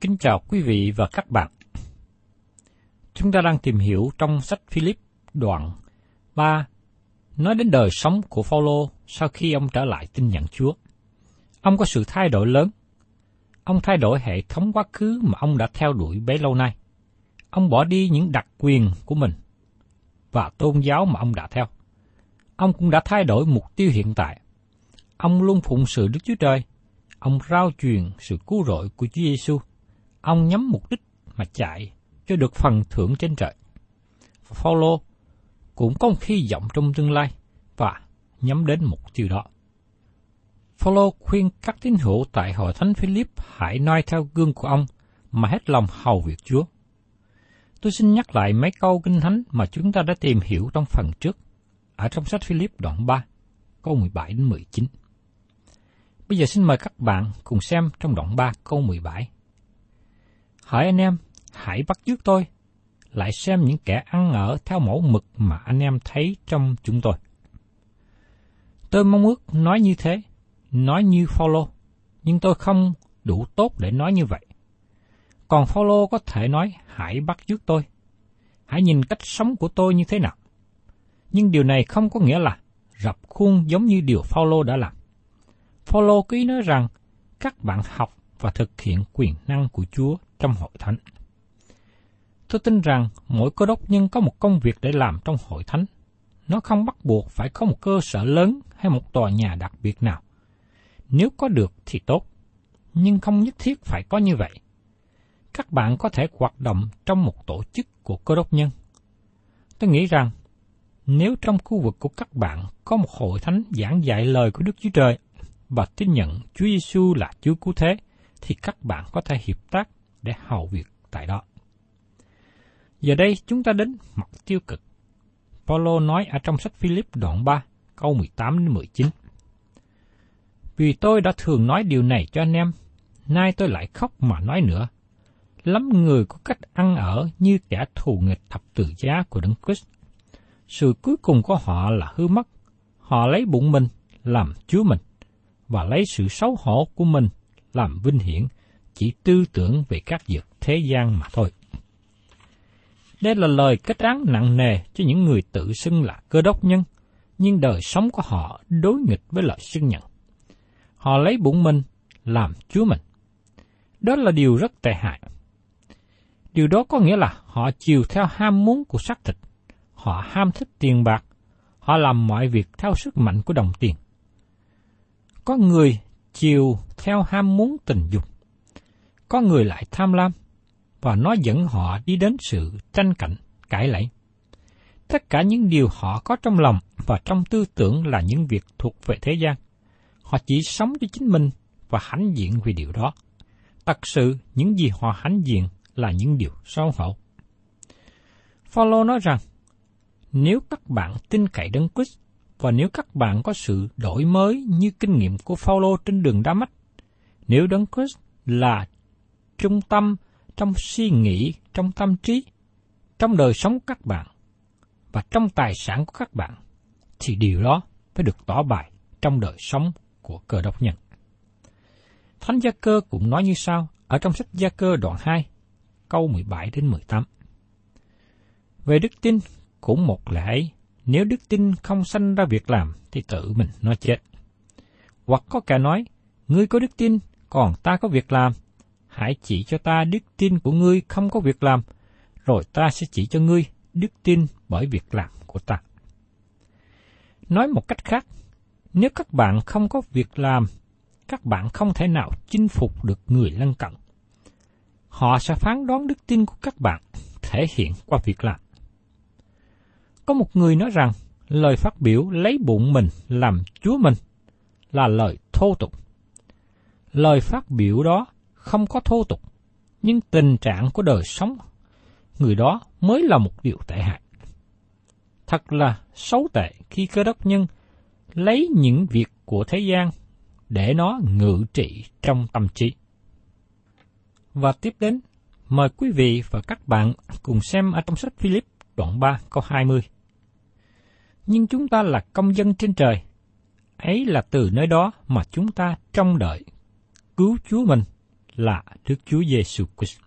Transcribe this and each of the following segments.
Kính chào quý vị và các bạn. Chúng ta đang tìm hiểu trong sách Philip đoạn 3 nói đến đời sống của Phaolô sau khi ông trở lại tin nhận Chúa. Ông có sự thay đổi lớn. Ông thay đổi hệ thống quá khứ mà ông đã theo đuổi bấy lâu nay. Ông bỏ đi những đặc quyền của mình và tôn giáo mà ông đã theo. Ông cũng đã thay đổi mục tiêu hiện tại. Ông luôn phụng sự Đức Chúa Trời. Ông rao truyền sự cứu rỗi của Chúa Giêsu. Ông nhắm mục đích mà chạy cho được phần thưởng trên trời. Và Phaolô cũng có một hy vọng trong tương lai và nhắm đến mục tiêu đó. Phaolô khuyên các tín hữu tại hội thánh Philip hãy noi theo gương của ông mà hết lòng hầu việc Chúa. Tôi xin nhắc lại mấy câu kinh thánh mà chúng ta đã tìm hiểu trong phần trước, ở trong sách Philip đoạn 3, câu 17 đến 19. Bây giờ xin mời các bạn cùng xem trong đoạn 3 câu 17. Hỏi anh em, hãy bắt chước tôi, lại xem những kẻ ăn ở theo mẫu mực mà anh em thấy trong chúng tôi. Tôi mong ước nói như thế, nói như Phaolô, nhưng tôi không đủ tốt để nói như vậy. Còn Phaolô có thể nói hãy bắt chước tôi, hãy nhìn cách sống của tôi như thế nào. Nhưng điều này không có nghĩa là rập khuôn giống như điều Phaolô đã làm. Phaolô cứ nói rằng các bạn học và thực hiện quyền năng của Chúa trong hội thánh. Tôi tin rằng mỗi cơ đốc nhân có một công việc để làm trong hội thánh. Nó không bắt buộc phải có một cơ sở lớn hay một tòa nhà đặc biệt nào. Nếu có được thì tốt, nhưng không nhất thiết phải có như vậy. Các bạn có thể hoạt động trong một tổ chức của cơ đốc nhân. Tôi nghĩ rằng, nếu trong khu vực của các bạn có một hội thánh giảng dạy lời của Đức Chúa Trời và tin nhận Chúa Giêsu là Chúa cứu thế, thì các bạn có thể hiệp tác để hầu việc tại đó. Giờ đây chúng ta đến mặt tiêu cực. Paulo nói ở trong sách Philip đoạn 3, câu 18 đến 19. Vì tôi đã thường nói điều này cho anh em, nay tôi lại khóc mà nói nữa. Lắm người có cách ăn ở như kẻ thù nghịch thập tự giá của Đấng Christ. Sự cuối cùng của họ là hư mất. Họ lấy bụng mình làm Chúa mình, và lấy sự xấu hổ của mình làm vinh hiển, chỉ tư tưởng về các việc thế gian mà thôi. Đây là lời kết án nặng nề cho những người tự xưng là cơ đốc nhân, nhưng đời sống của họ đối nghịch với lời xưng nhận. Họ lấy bụng mình làm Chúa mình. Đó là điều rất tệ hại. Điều đó có nghĩa là họ chiều theo ham muốn của xác thịt, họ ham thích tiền bạc, họ làm mọi việc theo sức mạnh của đồng tiền. Có người chiều theo ham muốn tình dục, có người lại tham lam, và nó dẫn họ đi đến sự tranh cạnh, cãi lẫy. Tất cả những điều họ có trong lòng và trong tư tưởng là những việc thuộc về thế gian. Họ chỉ sống cho chính mình và hãnh diện vì điều đó. Thật sự, những gì họ hãnh diện là những điều xấu hổ. Phaolô nói rằng, nếu các bạn tin cậy Đấng Christ và nếu các bạn có sự đổi mới như kinh nghiệm của Phaolô trên đường Đa Mách, nếu Đấng Christ là trung tâm trong suy nghĩ, trong tâm trí, trong đời sống các bạn và trong tài sản của các bạn, thì điều đó phải được tỏ bài trong đời sống của cơ đốc nhân. Thánh Gia Cơ cũng nói như sau ở trong sách Gia Cơ đoạn 2, câu 17 đến 18. Về đức tin, cũng một lẽ nếu đức tin không sanh ra việc làm thì tự mình nó chết. Hoặc có kẻ nói, ngươi có đức tin, còn ta có việc làm, hãy chỉ cho ta đức tin của ngươi không có việc làm, rồi ta sẽ chỉ cho ngươi đức tin bởi việc làm của ta. Nói một cách khác, nếu các bạn không có việc làm, các bạn không thể nào chinh phục được người lân cận. Họ sẽ phán đoán đức tin của các bạn thể hiện qua việc làm. Có một người nói rằng lời phát biểu lấy bụng mình làm Chúa mình là lời thô tục. Lời phát biểu đó không có thô tục, nhưng tình trạng của đời sống người đó mới là một điều tệ hại. Thật là xấu tệ khi cơ đốc nhân lấy những việc của thế gian để nó ngự trị trong tâm trí. Và tiếp đến, mời quý vị và các bạn cùng xem ở trong sách Philip đoạn 3 câu 20. Nhưng chúng ta là công dân trên trời, ấy là từ nơi đó mà chúng ta trông đợi cứu Chúa mình là Đức Chúa Giêsu Christ.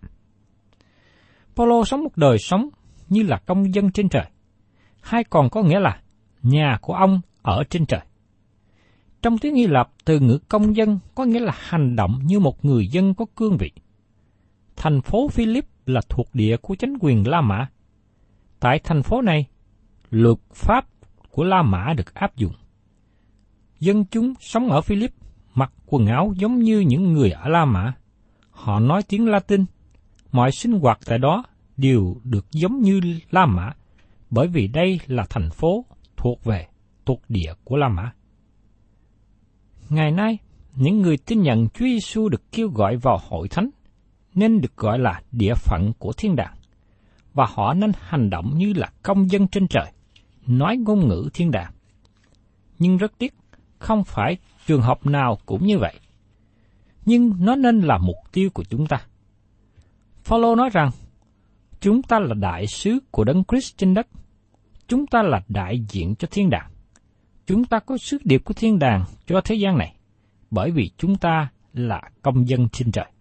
Paulo sống một đời sống như là công dân trên trời, hay còn có nghĩa là nhà của ông ở trên trời. Trong tiếng Hy Lạp, từ ngữ công dân có nghĩa là hành động như một người dân có cương vị. Thành phố Philip là thuộc địa của chính quyền La Mã. Tại thành phố này, luật pháp của La Mã được áp dụng. Dân chúng sống ở Philip mặc quần áo giống như những người ở La Mã. Họ nói tiếng Latin. Mọi sinh hoạt tại đó đều được giống như La Mã, bởi vì đây là thành phố thuộc về thuộc địa của La Mã. Ngày nay, những người tin nhận Chúa Giêsu được kêu gọi vào hội thánh nên được gọi là địa phận của thiên đàng, và họ nên hành động như là công dân trên trời, nói ngôn ngữ thiên đàng. Nhưng rất tiếc, không phải trường hợp nào cũng như vậy. Nhưng nó nên là mục tiêu của chúng ta. Phaolô nói rằng, chúng ta là đại sứ của Đấng Christ trên đất. Chúng ta là đại diện cho thiên đàng. Chúng ta có sứ điệp của thiên đàng cho thế gian này, bởi vì chúng ta là công dân trên trời.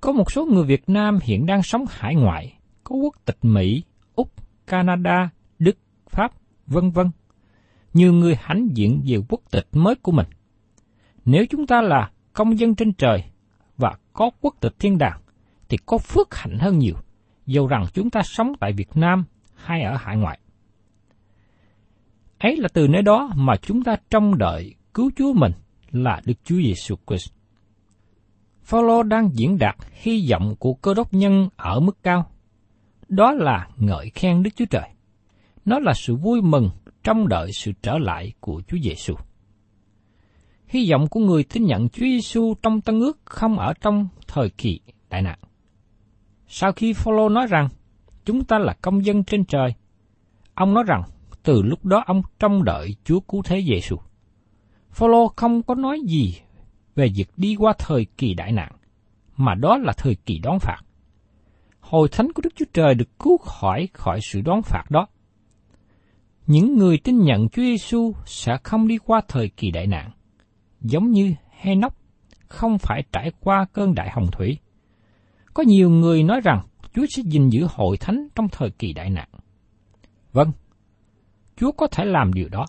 Có một số người Việt Nam hiện đang sống hải ngoại, có quốc tịch Mỹ, Úc, Canada, Đức, Pháp, vân vân. Nhiều người hãnh diện về quốc tịch mới của mình. Nếu chúng ta là công dân trên trời và có quốc tịch thiên đàng, thì có phước hạnh hơn nhiều, dầu rằng chúng ta sống tại Việt Nam hay ở hải ngoại. Ấy là từ nơi đó mà chúng ta trông đợi cứu Chúa mình là Đức Chúa Giêsu Christ. Phaolô đang diễn đạt hy vọng của cơ đốc nhân ở mức cao. Đó là ngợi khen Đức Chúa Trời. Nó là sự vui mừng trong đợi sự trở lại của Chúa Giêsu. Hy vọng của người tin nhận Chúa Giêsu trong Tân ước không ở trong thời kỳ đại nạn. Sau khi Phaolô nói rằng chúng ta là công dân trên trời, ông nói rằng từ lúc đó ông trông đợi Chúa cứu thế Giêsu. Phaolô không có nói gì về việc đi qua thời kỳ đại nạn, mà đó là thời kỳ đón phạt. Hồi thánh của Đức Chúa Trời được cứu khỏi khỏi sự đón phạt đó. Những người tin nhận Chúa Giêsu sẽ không đi qua thời kỳ đại nạn, giống như Henoch không phải trải qua cơn đại hồng thủy. Có nhiều người nói rằng Chúa sẽ gìn giữ hội thánh trong thời kỳ đại nạn. Vâng, Chúa có thể làm điều đó.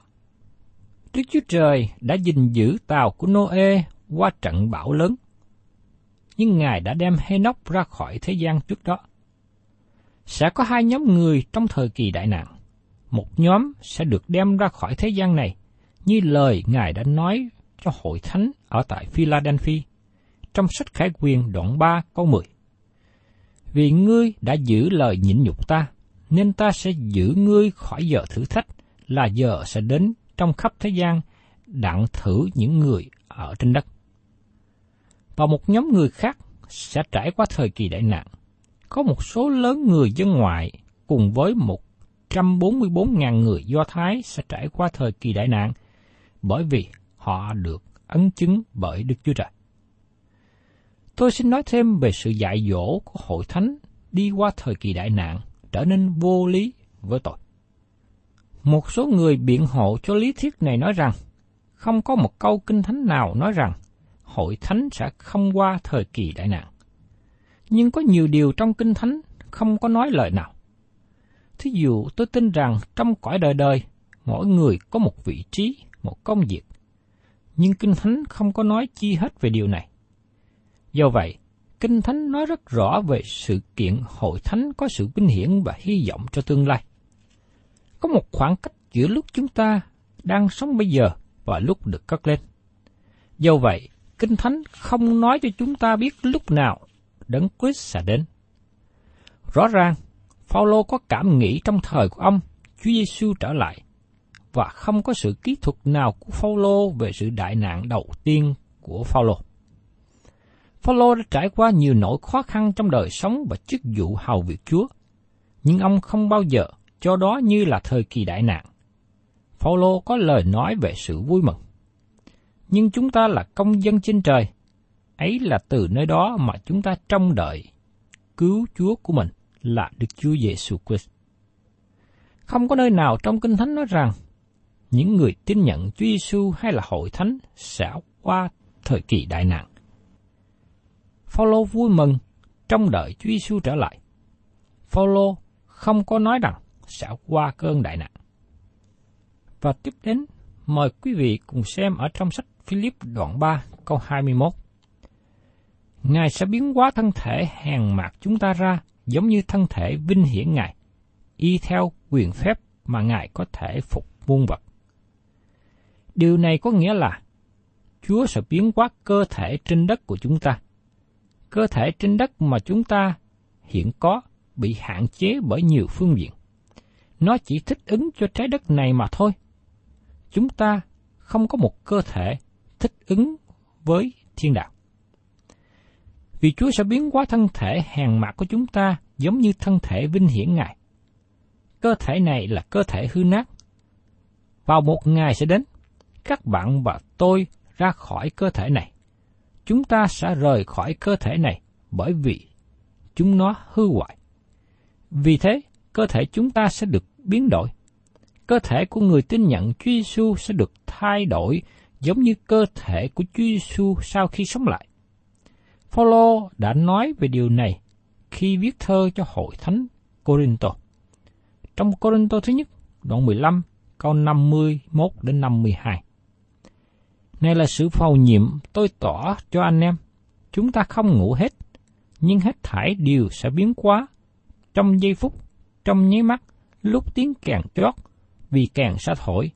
Đức Chúa Trời đã gìn giữ tàu của Noe qua trận bão lớn. nhưng Ngài đã đem Henoch ra khỏi thế gian trước đó. Sẽ có hai nhóm người trong thời kỳ đại nạn. Một nhóm sẽ được đem ra khỏi thế gian này, như lời Ngài đã nói cho hội thánh ở tại Philadelphia, trong sách Khải Quyền đoạn 3 câu 10. Vì ngươi đã giữ lời nhịn nhục ta, nên ta sẽ giữ ngươi khỏi giờ thử thách, là giờ sẽ đến trong khắp thế gian, đặng thử những người ở trên đất. Và một nhóm người khác sẽ trải qua thời kỳ đại nạn. Có một số lớn người dân ngoại cùng với 144.000 người Do Thái sẽ trải qua thời kỳ đại nạn, bởi vì họ được ấn chứng bởi Đức Chúa Trời. Tôi xin nói thêm về sự dạy dỗ của hội thánh đi qua thời kỳ đại nạn trở nên vô lý với tội. Một số người biện hộ cho lý thuyết này nói rằng, không có một câu kinh thánh nào nói rằng hội thánh sẽ không qua thời kỳ đại nạn. Nhưng có nhiều điều trong kinh thánh không có nói lời nào. Thí dụ tôi tin rằng trong cõi đời đời, mỗi người có một vị trí, một công việc. Nhưng kinh thánh không có nói chi hết về điều này. Do vậy, Kinh Thánh nói rất rõ về sự kiện hội thánh có sự vinh hiển và hy vọng cho tương lai. Có một khoảng cách giữa lúc chúng ta đang sống bây giờ và lúc được cất lên. Do vậy, Kinh Thánh không nói cho chúng ta biết lúc nào Đấng Christ sẽ đến. Rõ ràng, Phaolô có cảm nghĩ trong thời của ông Chúa Giêsu trở lại và không có sự kỹ thuật nào của Phaolô về sự đại nạn đầu tiên của Phaolô. Phaolô đã trải qua nhiều nỗi khó khăn trong đời sống và chức vụ hầu việc Chúa, nhưng ông không bao giờ cho đó như là thời kỳ đại nạn. Phaolô có lời nói về sự vui mừng. Nhưng chúng ta là công dân trên trời, ấy là từ nơi đó mà chúng ta trông đợi cứu Chúa của mình là Đức Chúa Giêsu Christ. Không có nơi nào trong Kinh Thánh nói rằng những người tin nhận Chúa Giêsu hay là hội thánh sẽ qua thời kỳ đại nạn. Phaolô vui mừng trong đợi Chúa Giêsu trở lại. Phaolô không có nói rằng sẽ qua cơn đại nạn. Và tiếp đến, mời quý vị cùng xem ở trong sách Philip đoạn 3 câu 21. Ngài sẽ biến hóa thân thể hèn mạc chúng ta ra giống như thân thể vinh hiển Ngài, y theo quyền phép mà Ngài có thể phục muôn vật. Điều này có nghĩa là Chúa sẽ biến hóa cơ thể trên đất của chúng ta cơ thể trên đất mà chúng ta hiện có bị hạn chế bởi nhiều phương diện. Nó chỉ thích ứng cho trái đất này mà thôi. Chúng ta không có một cơ thể thích ứng với thiên đạo. Vì Chúa sẽ biến hóa thân thể hèn mạc của chúng ta giống như thân thể vinh hiển Ngài. Cơ thể này là cơ thể hư nát. Vào một ngày sẽ đến, các bạn và tôi ra khỏi cơ thể này chúng ta sẽ rời khỏi cơ thể này bởi vì chúng nó hư hoại. Vì thế, cơ thể chúng ta sẽ được biến đổi. Cơ thể của người tin nhận Chúa Giêsu sẽ được thay đổi giống như cơ thể của Chúa Giêsu sau khi sống lại. Phaolô đã nói về điều này khi viết thơ cho hội thánh Corinto. Trong Corinto thứ nhất, đoạn 15, câu 51 đến 52. Này là sự phầu nhiệm tôi tỏ cho anh em. Chúng ta không ngủ hết, nhưng hết thải đều sẽ biến quá. Trong giây phút, trong nháy mắt, lúc tiếng càng chót, vì càng xa thổi.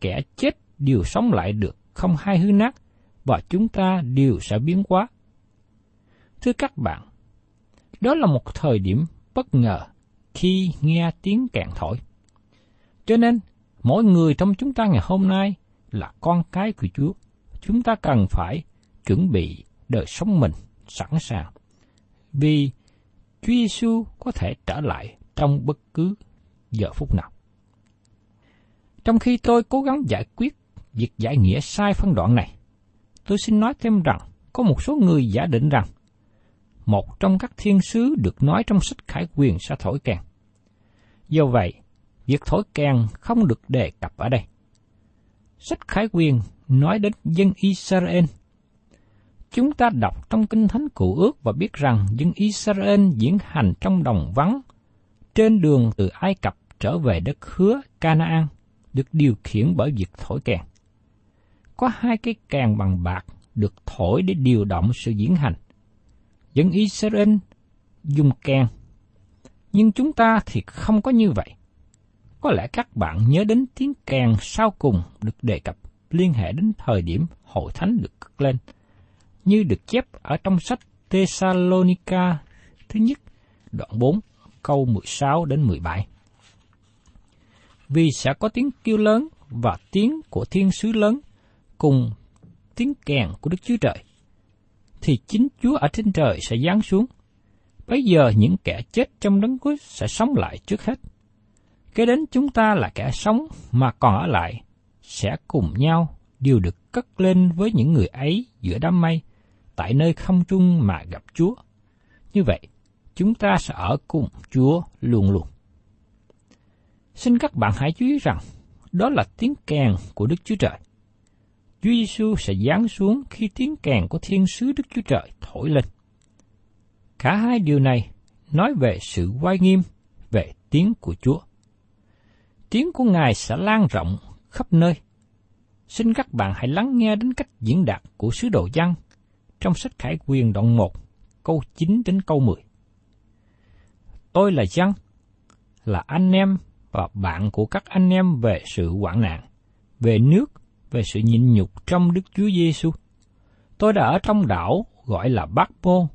Kẻ chết đều sống lại được, không hai hư nát, và chúng ta đều sẽ biến quá. Thưa các bạn, đó là một thời điểm bất ngờ khi nghe tiếng càng thổi. Cho nên, mỗi người trong chúng ta ngày hôm nay là con cái của Chúa, chúng ta cần phải chuẩn bị đời sống mình sẵn sàng. Vì Chúa Giêsu có thể trở lại trong bất cứ giờ phút nào. Trong khi tôi cố gắng giải quyết việc giải nghĩa sai phân đoạn này, tôi xin nói thêm rằng có một số người giả định rằng một trong các thiên sứ được nói trong sách khải quyền sẽ thổi kèn. Do vậy, việc thổi kèn không được đề cập ở đây sách Khải Quyền nói đến dân Israel. Chúng ta đọc trong Kinh Thánh Cụ ước và biết rằng dân Israel diễn hành trong đồng vắng, trên đường từ Ai Cập trở về đất hứa Canaan, được điều khiển bởi việc thổi kèn. Có hai cái kèn bằng bạc được thổi để điều động sự diễn hành. dân Israel dùng kèn. Nhưng chúng ta thì không có như vậy. Có lẽ các bạn nhớ đến tiếng kèn sau cùng được đề cập liên hệ đến thời điểm hội thánh được cất lên, như được chép ở trong sách Thessalonica thứ nhất, đoạn 4, câu 16 đến 17. Vì sẽ có tiếng kêu lớn và tiếng của thiên sứ lớn cùng tiếng kèn của Đức Chúa Trời, thì chính Chúa ở trên trời sẽ giáng xuống. Bây giờ những kẻ chết trong đấng Christ sẽ sống lại trước hết. Kế đến chúng ta là kẻ sống mà còn ở lại, sẽ cùng nhau đều được cất lên với những người ấy giữa đám mây, tại nơi không trung mà gặp Chúa. Như vậy, chúng ta sẽ ở cùng Chúa luôn luôn. Xin các bạn hãy chú ý rằng, đó là tiếng kèn của Đức Chúa Trời. Chúa Giêsu sẽ giáng xuống khi tiếng kèn của thiên sứ Đức Chúa Trời thổi lên. Cả hai điều này nói về sự oai nghiêm, về tiếng của Chúa. Tiếng của Ngài sẽ lan rộng khắp nơi. Xin các bạn hãy lắng nghe đến cách diễn đạt của sứ đồ văn trong sách Khải Quyền đoạn 1, câu 9 đến câu 10. Tôi là dân, là anh em và bạn của các anh em về sự hoạn nạn, về nước, về sự nhịn nhục trong Đức Chúa Giêsu. Tôi đã ở trong đảo gọi là Bác Mô,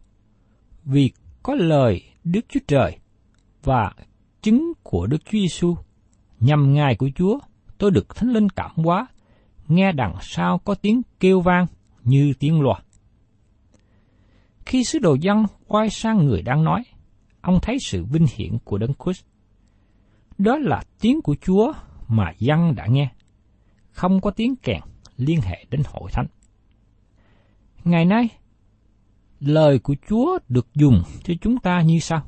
vì có lời Đức Chúa Trời và chứng của Đức Chúa Giêsu nhằm ngài của Chúa, tôi được thánh linh cảm hóa, nghe đằng sau có tiếng kêu vang như tiếng loa. Khi sứ đồ dân quay sang người đang nói, ông thấy sự vinh hiển của Đấng Christ. Đó là tiếng của Chúa mà dân đã nghe, không có tiếng kèn liên hệ đến hội thánh. Ngày nay, lời của Chúa được dùng cho chúng ta như sau.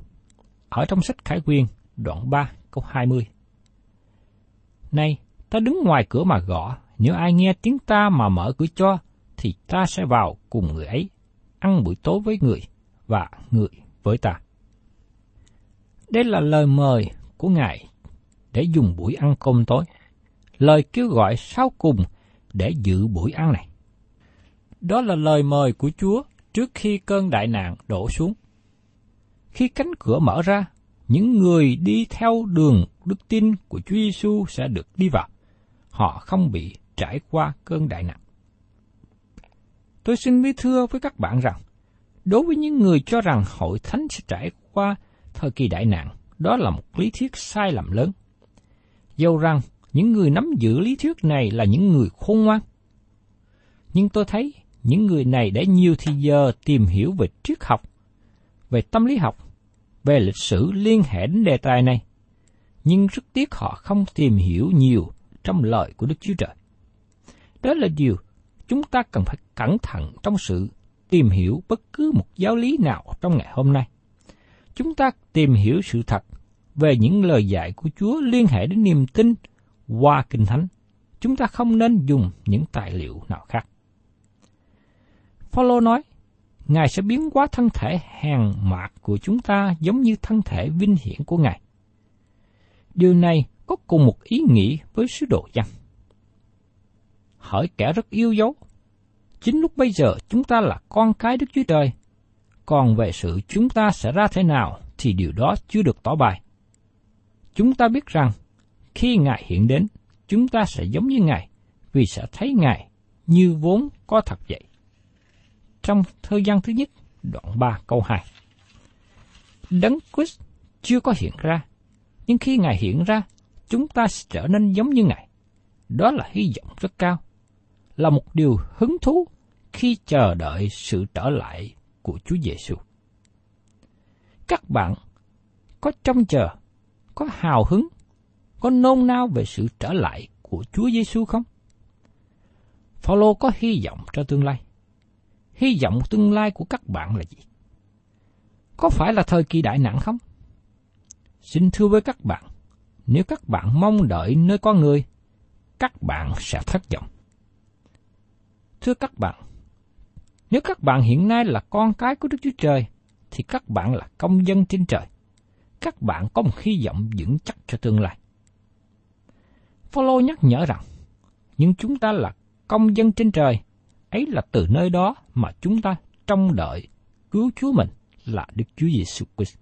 Ở trong sách Khải Quyên, đoạn 3, câu 20. Này, ta đứng ngoài cửa mà gõ, nếu ai nghe tiếng ta mà mở cửa cho, thì ta sẽ vào cùng người ấy, ăn buổi tối với người, và người với ta. Đây là lời mời của Ngài để dùng buổi ăn cơm tối. Lời kêu gọi sau cùng để dự buổi ăn này. Đó là lời mời của Chúa trước khi cơn đại nạn đổ xuống. Khi cánh cửa mở ra, những người đi theo đường đức tin của Chúa Giêsu sẽ được đi vào. Họ không bị trải qua cơn đại nạn. Tôi xin bí thưa với các bạn rằng, đối với những người cho rằng hội thánh sẽ trải qua thời kỳ đại nạn, đó là một lý thuyết sai lầm lớn. Dầu rằng những người nắm giữ lý thuyết này là những người khôn ngoan. Nhưng tôi thấy những người này đã nhiều thì giờ tìm hiểu về triết học, về tâm lý học, về lịch sử liên hệ đến đề tài này. Nhưng rất tiếc họ không tìm hiểu nhiều trong lời của Đức Chúa Trời. Đó là điều chúng ta cần phải cẩn thận trong sự tìm hiểu bất cứ một giáo lý nào trong ngày hôm nay. Chúng ta tìm hiểu sự thật về những lời dạy của Chúa liên hệ đến niềm tin qua Kinh Thánh. Chúng ta không nên dùng những tài liệu nào khác. Phaolô nói, Ngài sẽ biến hóa thân thể hàng mạc của chúng ta giống như thân thể vinh hiển của Ngài. Điều này có cùng một ý nghĩa với sứ đồ dân. Hỏi kẻ rất yêu dấu, chính lúc bây giờ chúng ta là con cái Đức Chúa Trời, còn về sự chúng ta sẽ ra thế nào thì điều đó chưa được tỏ bài. Chúng ta biết rằng, khi Ngài hiện đến, chúng ta sẽ giống như Ngài, vì sẽ thấy Ngài như vốn có thật vậy trong thời gian thứ nhất, đoạn 3 câu 2. Đấng Christ chưa có hiện ra, nhưng khi Ngài hiện ra, chúng ta sẽ trở nên giống như Ngài. Đó là hy vọng rất cao, là một điều hứng thú khi chờ đợi sự trở lại của Chúa Giêsu. Các bạn có trông chờ, có hào hứng, có nôn nao về sự trở lại của Chúa Giêsu không? Phaolô có hy vọng cho tương lai hy vọng tương lai của các bạn là gì? Có phải là thời kỳ đại nạn không? Xin thưa với các bạn, nếu các bạn mong đợi nơi con người, các bạn sẽ thất vọng. Thưa các bạn, nếu các bạn hiện nay là con cái của Đức Chúa Trời, thì các bạn là công dân trên trời. Các bạn có một hy vọng vững chắc cho tương lai. Phaolô nhắc nhở rằng, nhưng chúng ta là công dân trên trời, ấy là từ nơi đó mà chúng ta trông đợi cứu Chúa mình, là Đức Chúa Giêsu Christ.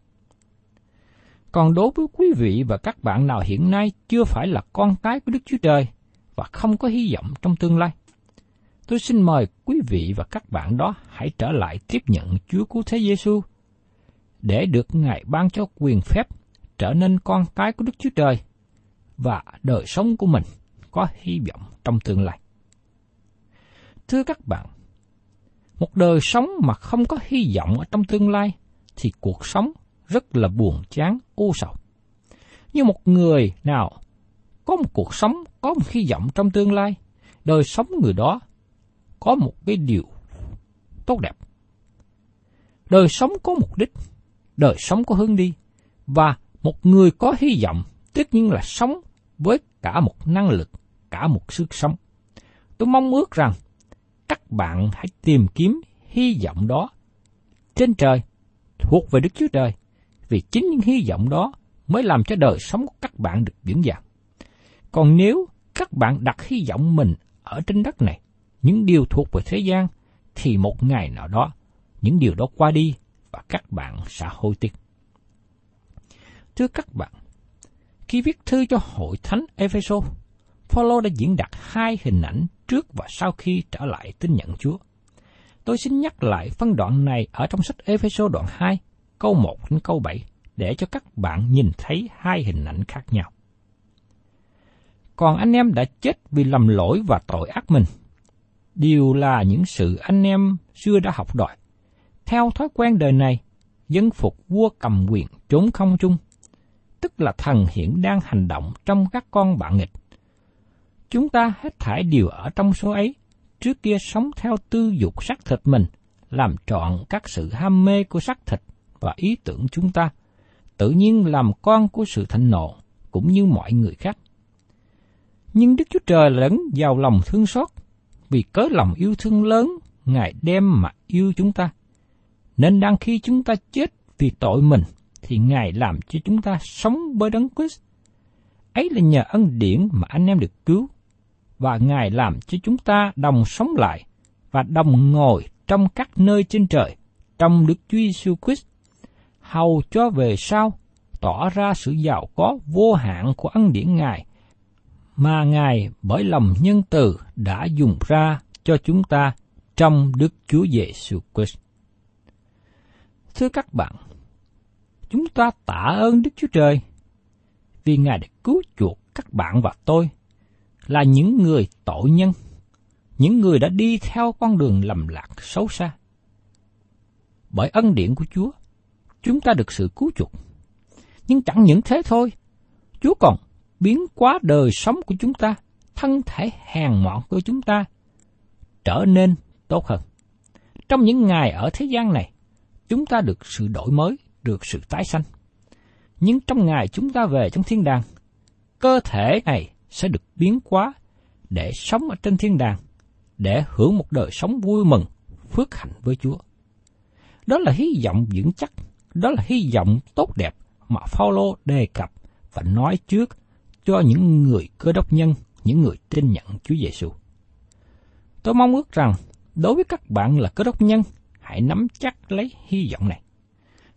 Còn đối với quý vị và các bạn nào hiện nay chưa phải là con cái của Đức Chúa Trời và không có hy vọng trong tương lai, tôi xin mời quý vị và các bạn đó hãy trở lại tiếp nhận Chúa Cứu Thế Giêsu để được Ngài ban cho quyền phép trở nên con cái của Đức Chúa Trời và đời sống của mình có hy vọng trong tương lai. Thưa các bạn, một đời sống mà không có hy vọng ở trong tương lai thì cuộc sống rất là buồn chán, u sầu. Như một người nào có một cuộc sống, có một hy vọng trong tương lai, đời sống người đó có một cái điều tốt đẹp. Đời sống có mục đích, đời sống có hướng đi, và một người có hy vọng tất nhiên là sống với cả một năng lực, cả một sức sống. Tôi mong ước rằng các bạn hãy tìm kiếm hy vọng đó trên trời, thuộc về Đức Chúa Trời, vì chính những hy vọng đó mới làm cho đời sống của các bạn được vững vàng. Còn nếu các bạn đặt hy vọng mình ở trên đất này, những điều thuộc về thế gian, thì một ngày nào đó, những điều đó qua đi và các bạn sẽ hối tiếc. Thưa các bạn, khi viết thư cho hội thánh Ephesos, Phaolô đã diễn đạt hai hình ảnh trước và sau khi trở lại tin nhận Chúa. Tôi xin nhắc lại phân đoạn này ở trong sách Ephesos đoạn 2, câu 1 đến câu 7 để cho các bạn nhìn thấy hai hình ảnh khác nhau. Còn anh em đã chết vì lầm lỗi và tội ác mình. Điều là những sự anh em xưa đã học đòi. Theo thói quen đời này, dân phục vua cầm quyền trốn không trung, tức là thần hiện đang hành động trong các con bạn nghịch. Chúng ta hết thải đều ở trong số ấy, trước kia sống theo tư dục sắc thịt mình, làm trọn các sự ham mê của sắc thịt và ý tưởng chúng ta, tự nhiên làm con của sự thịnh nộ, cũng như mọi người khác. Nhưng Đức Chúa Trời lẫn giàu lòng thương xót, vì cớ lòng yêu thương lớn, Ngài đem mà yêu chúng ta. Nên đang khi chúng ta chết vì tội mình, thì Ngài làm cho chúng ta sống bởi đấng Christ. Ấy là nhờ ân điển mà anh em được cứu, và Ngài làm cho chúng ta đồng sống lại và đồng ngồi trong các nơi trên trời, trong Đức Chúa Giêsu Christ, hầu cho về sau tỏ ra sự giàu có vô hạn của ân điển Ngài, mà Ngài bởi lòng nhân từ đã dùng ra cho chúng ta trong Đức Chúa Giêsu Christ. Thưa các bạn, chúng ta tạ ơn Đức Chúa Trời vì Ngài đã cứu chuộc các bạn và tôi là những người tội nhân, những người đã đi theo con đường lầm lạc xấu xa. Bởi ân điển của Chúa, chúng ta được sự cứu chuộc. Nhưng chẳng những thế thôi, Chúa còn biến quá đời sống của chúng ta, thân thể hèn mọn của chúng ta, trở nên tốt hơn. Trong những ngày ở thế gian này, chúng ta được sự đổi mới, được sự tái sanh. Nhưng trong ngày chúng ta về trong thiên đàng, cơ thể này sẽ được biến hóa để sống ở trên thiên đàng, để hưởng một đời sống vui mừng, phước hạnh với Chúa. Đó là hy vọng vững chắc, đó là hy vọng tốt đẹp mà Phaolô đề cập và nói trước cho những người cơ đốc nhân, những người tin nhận Chúa Giêsu. Tôi mong ước rằng đối với các bạn là cơ đốc nhân, hãy nắm chắc lấy hy vọng này.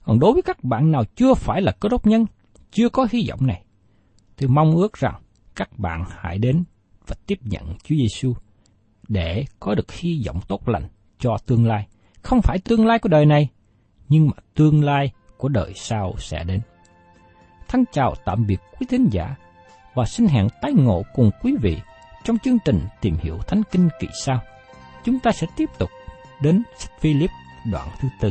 Còn đối với các bạn nào chưa phải là cơ đốc nhân, chưa có hy vọng này, tôi mong ước rằng các bạn hãy đến và tiếp nhận Chúa Giêsu để có được hy vọng tốt lành cho tương lai. Không phải tương lai của đời này, nhưng mà tương lai của đời sau sẽ đến. Thân chào tạm biệt quý thính giả và xin hẹn tái ngộ cùng quý vị trong chương trình tìm hiểu Thánh Kinh kỳ sau. Chúng ta sẽ tiếp tục đến sách Philip đoạn thứ tư.